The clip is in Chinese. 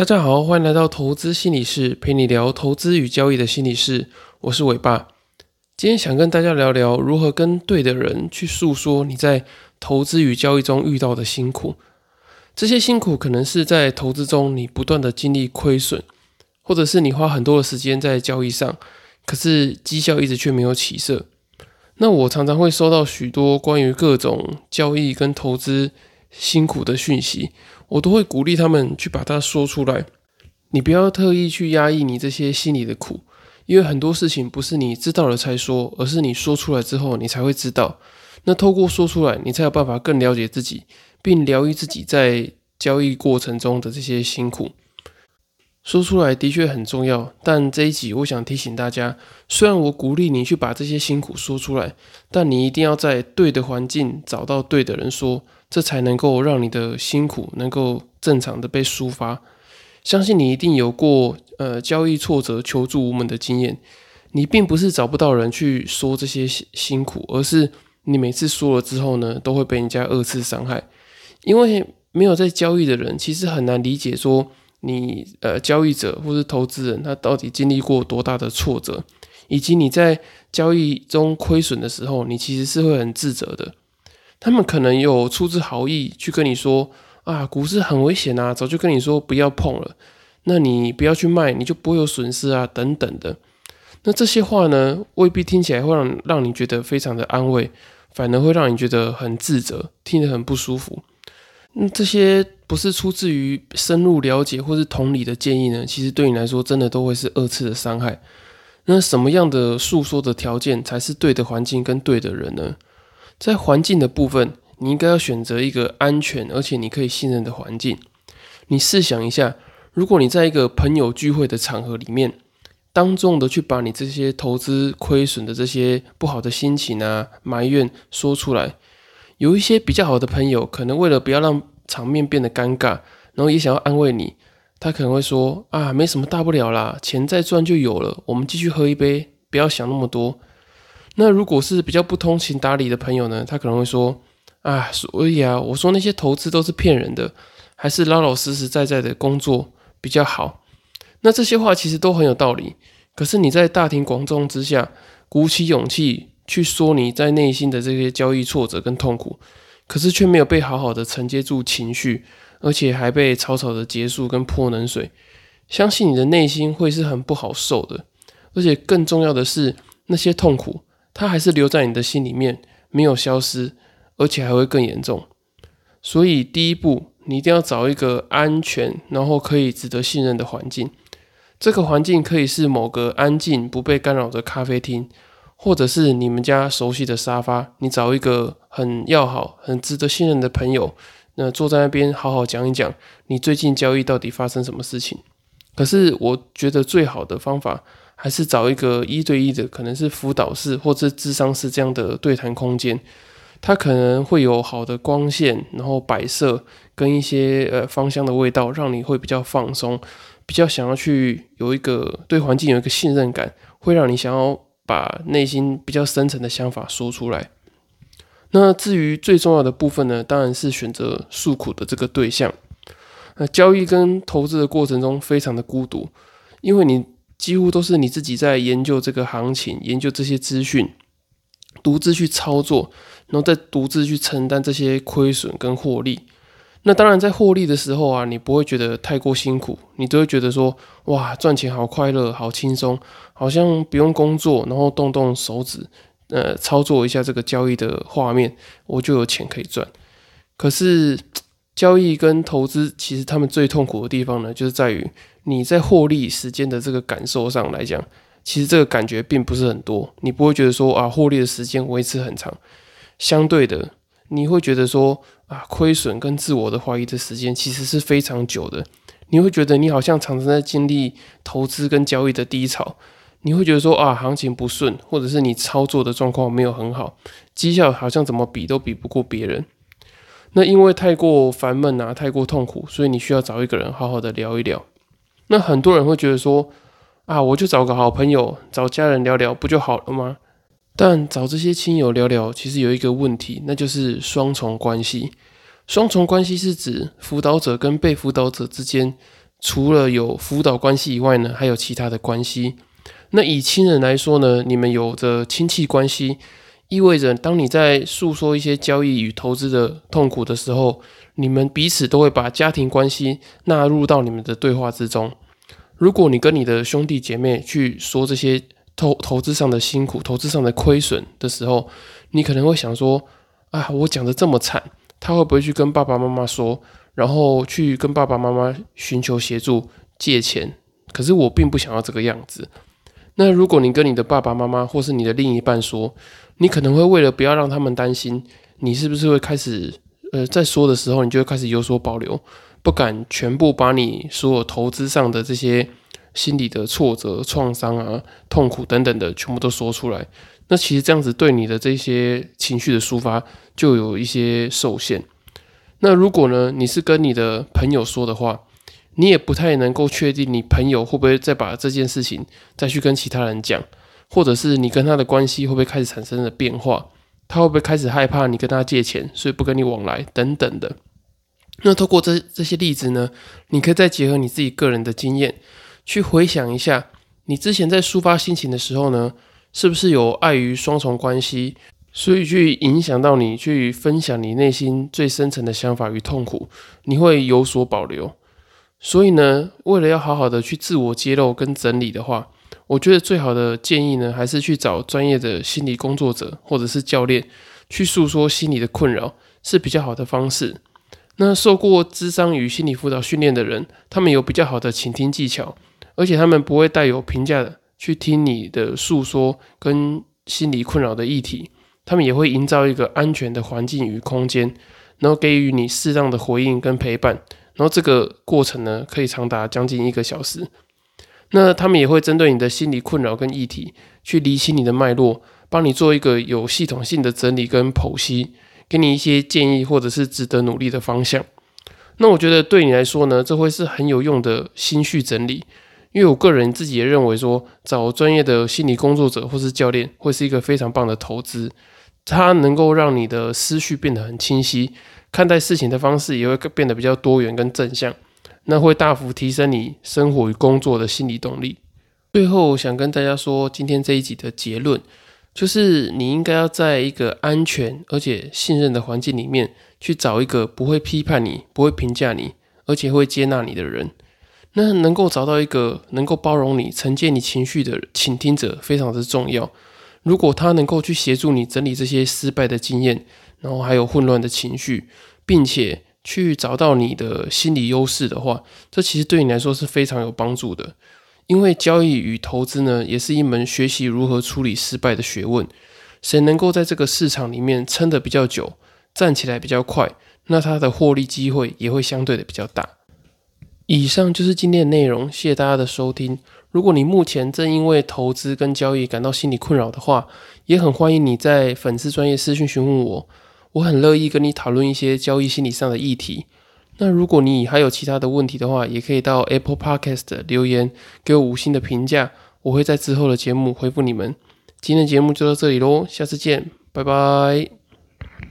大家好，欢迎来到投资心理室，陪你聊投资与交易的心理室。我是伟爸，今天想跟大家聊聊如何跟对的人去诉说你在投资与交易中遇到的辛苦。这些辛苦可能是在投资中你不断的经历亏损，或者是你花很多的时间在交易上，可是绩效一直却没有起色。那我常常会收到许多关于各种交易跟投资辛苦的讯息。我都会鼓励他们去把它说出来。你不要特意去压抑你这些心里的苦，因为很多事情不是你知道了才说，而是你说出来之后，你才会知道。那透过说出来，你才有办法更了解自己，并疗愈自己在交易过程中的这些辛苦。说出来的确很重要，但这一集我想提醒大家：虽然我鼓励你去把这些辛苦说出来，但你一定要在对的环境找到对的人说。这才能够让你的辛苦能够正常的被抒发。相信你一定有过呃交易挫折、求助无门的经验。你并不是找不到人去说这些辛苦，而是你每次说了之后呢，都会被人家二次伤害。因为没有在交易的人，其实很难理解说你呃交易者或是投资人他到底经历过多大的挫折，以及你在交易中亏损的时候，你其实是会很自责的。他们可能有出自好意去跟你说啊，股市很危险啊，早就跟你说不要碰了，那你不要去卖，你就不会有损失啊，等等的。那这些话呢，未必听起来会让让你觉得非常的安慰，反而会让你觉得很自责，听得很不舒服。那这些不是出自于深入了解或是同理的建议呢？其实对你来说，真的都会是二次的伤害。那什么样的诉说的条件才是对的环境跟对的人呢？在环境的部分，你应该要选择一个安全而且你可以信任的环境。你试想一下，如果你在一个朋友聚会的场合里面，当众的去把你这些投资亏损的这些不好的心情啊、埋怨说出来，有一些比较好的朋友，可能为了不要让场面变得尴尬，然后也想要安慰你，他可能会说：“啊，没什么大不了啦，钱再赚就有了，我们继续喝一杯，不要想那么多。”那如果是比较不通情达理的朋友呢？他可能会说：“啊，所以啊，我说那些投资都是骗人的，还是老老实实在在的工作比较好。”那这些话其实都很有道理。可是你在大庭广众之下鼓起勇气去说你在内心的这些交易挫折跟痛苦，可是却没有被好好的承接住情绪，而且还被草草的结束跟泼冷水，相信你的内心会是很不好受的。而且更重要的是，那些痛苦。它还是留在你的心里面，没有消失，而且还会更严重。所以第一步，你一定要找一个安全，然后可以值得信任的环境。这个环境可以是某个安静、不被干扰的咖啡厅，或者是你们家熟悉的沙发。你找一个很要好、很值得信任的朋友，那坐在那边好好讲一讲你最近交易到底发生什么事情。可是我觉得最好的方法。还是找一个一对一的，可能是辅导室或者智商室这样的对谈空间，它可能会有好的光线，然后摆设跟一些呃芳香的味道，让你会比较放松，比较想要去有一个对环境有一个信任感，会让你想要把内心比较深层的想法说出来。那至于最重要的部分呢，当然是选择诉苦的这个对象。那交易跟投资的过程中非常的孤独，因为你。几乎都是你自己在研究这个行情，研究这些资讯，独自去操作，然后再独自去承担这些亏损跟获利。那当然，在获利的时候啊，你不会觉得太过辛苦，你都会觉得说，哇，赚钱好快乐，好轻松，好像不用工作，然后动动手指，呃，操作一下这个交易的画面，我就有钱可以赚。可是，交易跟投资，其实他们最痛苦的地方呢，就是在于。你在获利时间的这个感受上来讲，其实这个感觉并不是很多，你不会觉得说啊，获利的时间维持很长。相对的，你会觉得说啊，亏损跟自我的怀疑的时间其实是非常久的。你会觉得你好像常常在经历投资跟交易的低潮，你会觉得说啊，行情不顺，或者是你操作的状况没有很好，绩效好像怎么比都比不过别人。那因为太过烦闷啊，太过痛苦，所以你需要找一个人好好的聊一聊。那很多人会觉得说，啊，我就找个好朋友，找家人聊聊不就好了吗？但找这些亲友聊聊，其实有一个问题，那就是双重关系。双重关系是指辅导者跟被辅导者之间除了有辅导关系以外呢，还有其他的关系。那以亲人来说呢，你们有着亲戚关系，意味着当你在诉说一些交易与投资的痛苦的时候，你们彼此都会把家庭关系纳入到你们的对话之中。如果你跟你的兄弟姐妹去说这些投投资上的辛苦、投资上的亏损的时候，你可能会想说：啊，我讲的这么惨，他会不会去跟爸爸妈妈说，然后去跟爸爸妈妈寻求协助借钱？可是我并不想要这个样子。那如果你跟你的爸爸妈妈或是你的另一半说，你可能会为了不要让他们担心，你是不是会开始，呃，在说的时候，你就会开始有所保留，不敢全部把你所有投资上的这些心理的挫折、创伤啊、痛苦等等的全部都说出来。那其实这样子对你的这些情绪的抒发就有一些受限。那如果呢，你是跟你的朋友说的话，你也不太能够确定你朋友会不会再把这件事情再去跟其他人讲，或者是你跟他的关系会不会开始产生了变化，他会不会开始害怕你跟他借钱，所以不跟你往来等等的。那透过这这些例子呢，你可以再结合你自己个人的经验，去回想一下，你之前在抒发心情的时候呢，是不是有碍于双重关系，所以去影响到你去分享你内心最深层的想法与痛苦，你会有所保留。所以呢，为了要好好的去自我揭露跟整理的话，我觉得最好的建议呢，还是去找专业的心理工作者或者是教练去诉说心理的困扰，是比较好的方式。那受过智商与心理辅导训练的人，他们有比较好的倾听技巧，而且他们不会带有评价的去听你的诉说跟心理困扰的议题，他们也会营造一个安全的环境与空间，然后给予你适当的回应跟陪伴。然后这个过程呢，可以长达将近一个小时。那他们也会针对你的心理困扰跟议题，去理清你的脉络，帮你做一个有系统性的整理跟剖析，给你一些建议或者是值得努力的方向。那我觉得对你来说呢，这会是很有用的心绪整理。因为我个人自己也认为说，找专业的心理工作者或是教练，会是一个非常棒的投资。它能够让你的思绪变得很清晰。看待事情的方式也会变得比较多元跟正向，那会大幅提升你生活与工作的心理动力。最后想跟大家说，今天这一集的结论就是，你应该要在一个安全而且信任的环境里面，去找一个不会批判你、不会评价你，而且会接纳你的人。那能够找到一个能够包容你、承接你情绪的倾听者，非常的重要。如果他能够去协助你整理这些失败的经验。然后还有混乱的情绪，并且去找到你的心理优势的话，这其实对你来说是非常有帮助的。因为交易与投资呢，也是一门学习如何处理失败的学问。谁能够在这个市场里面撑得比较久，站起来比较快，那他的获利机会也会相对的比较大。以上就是今天的内容，谢谢大家的收听。如果你目前正因为投资跟交易感到心理困扰的话，也很欢迎你在粉丝专业私讯询问我。我很乐意跟你讨论一些交易心理上的议题。那如果你还有其他的问题的话，也可以到 Apple Podcast 留言给我五星的评价，我会在之后的节目回复你们。今天的节目就到这里喽，下次见，拜拜。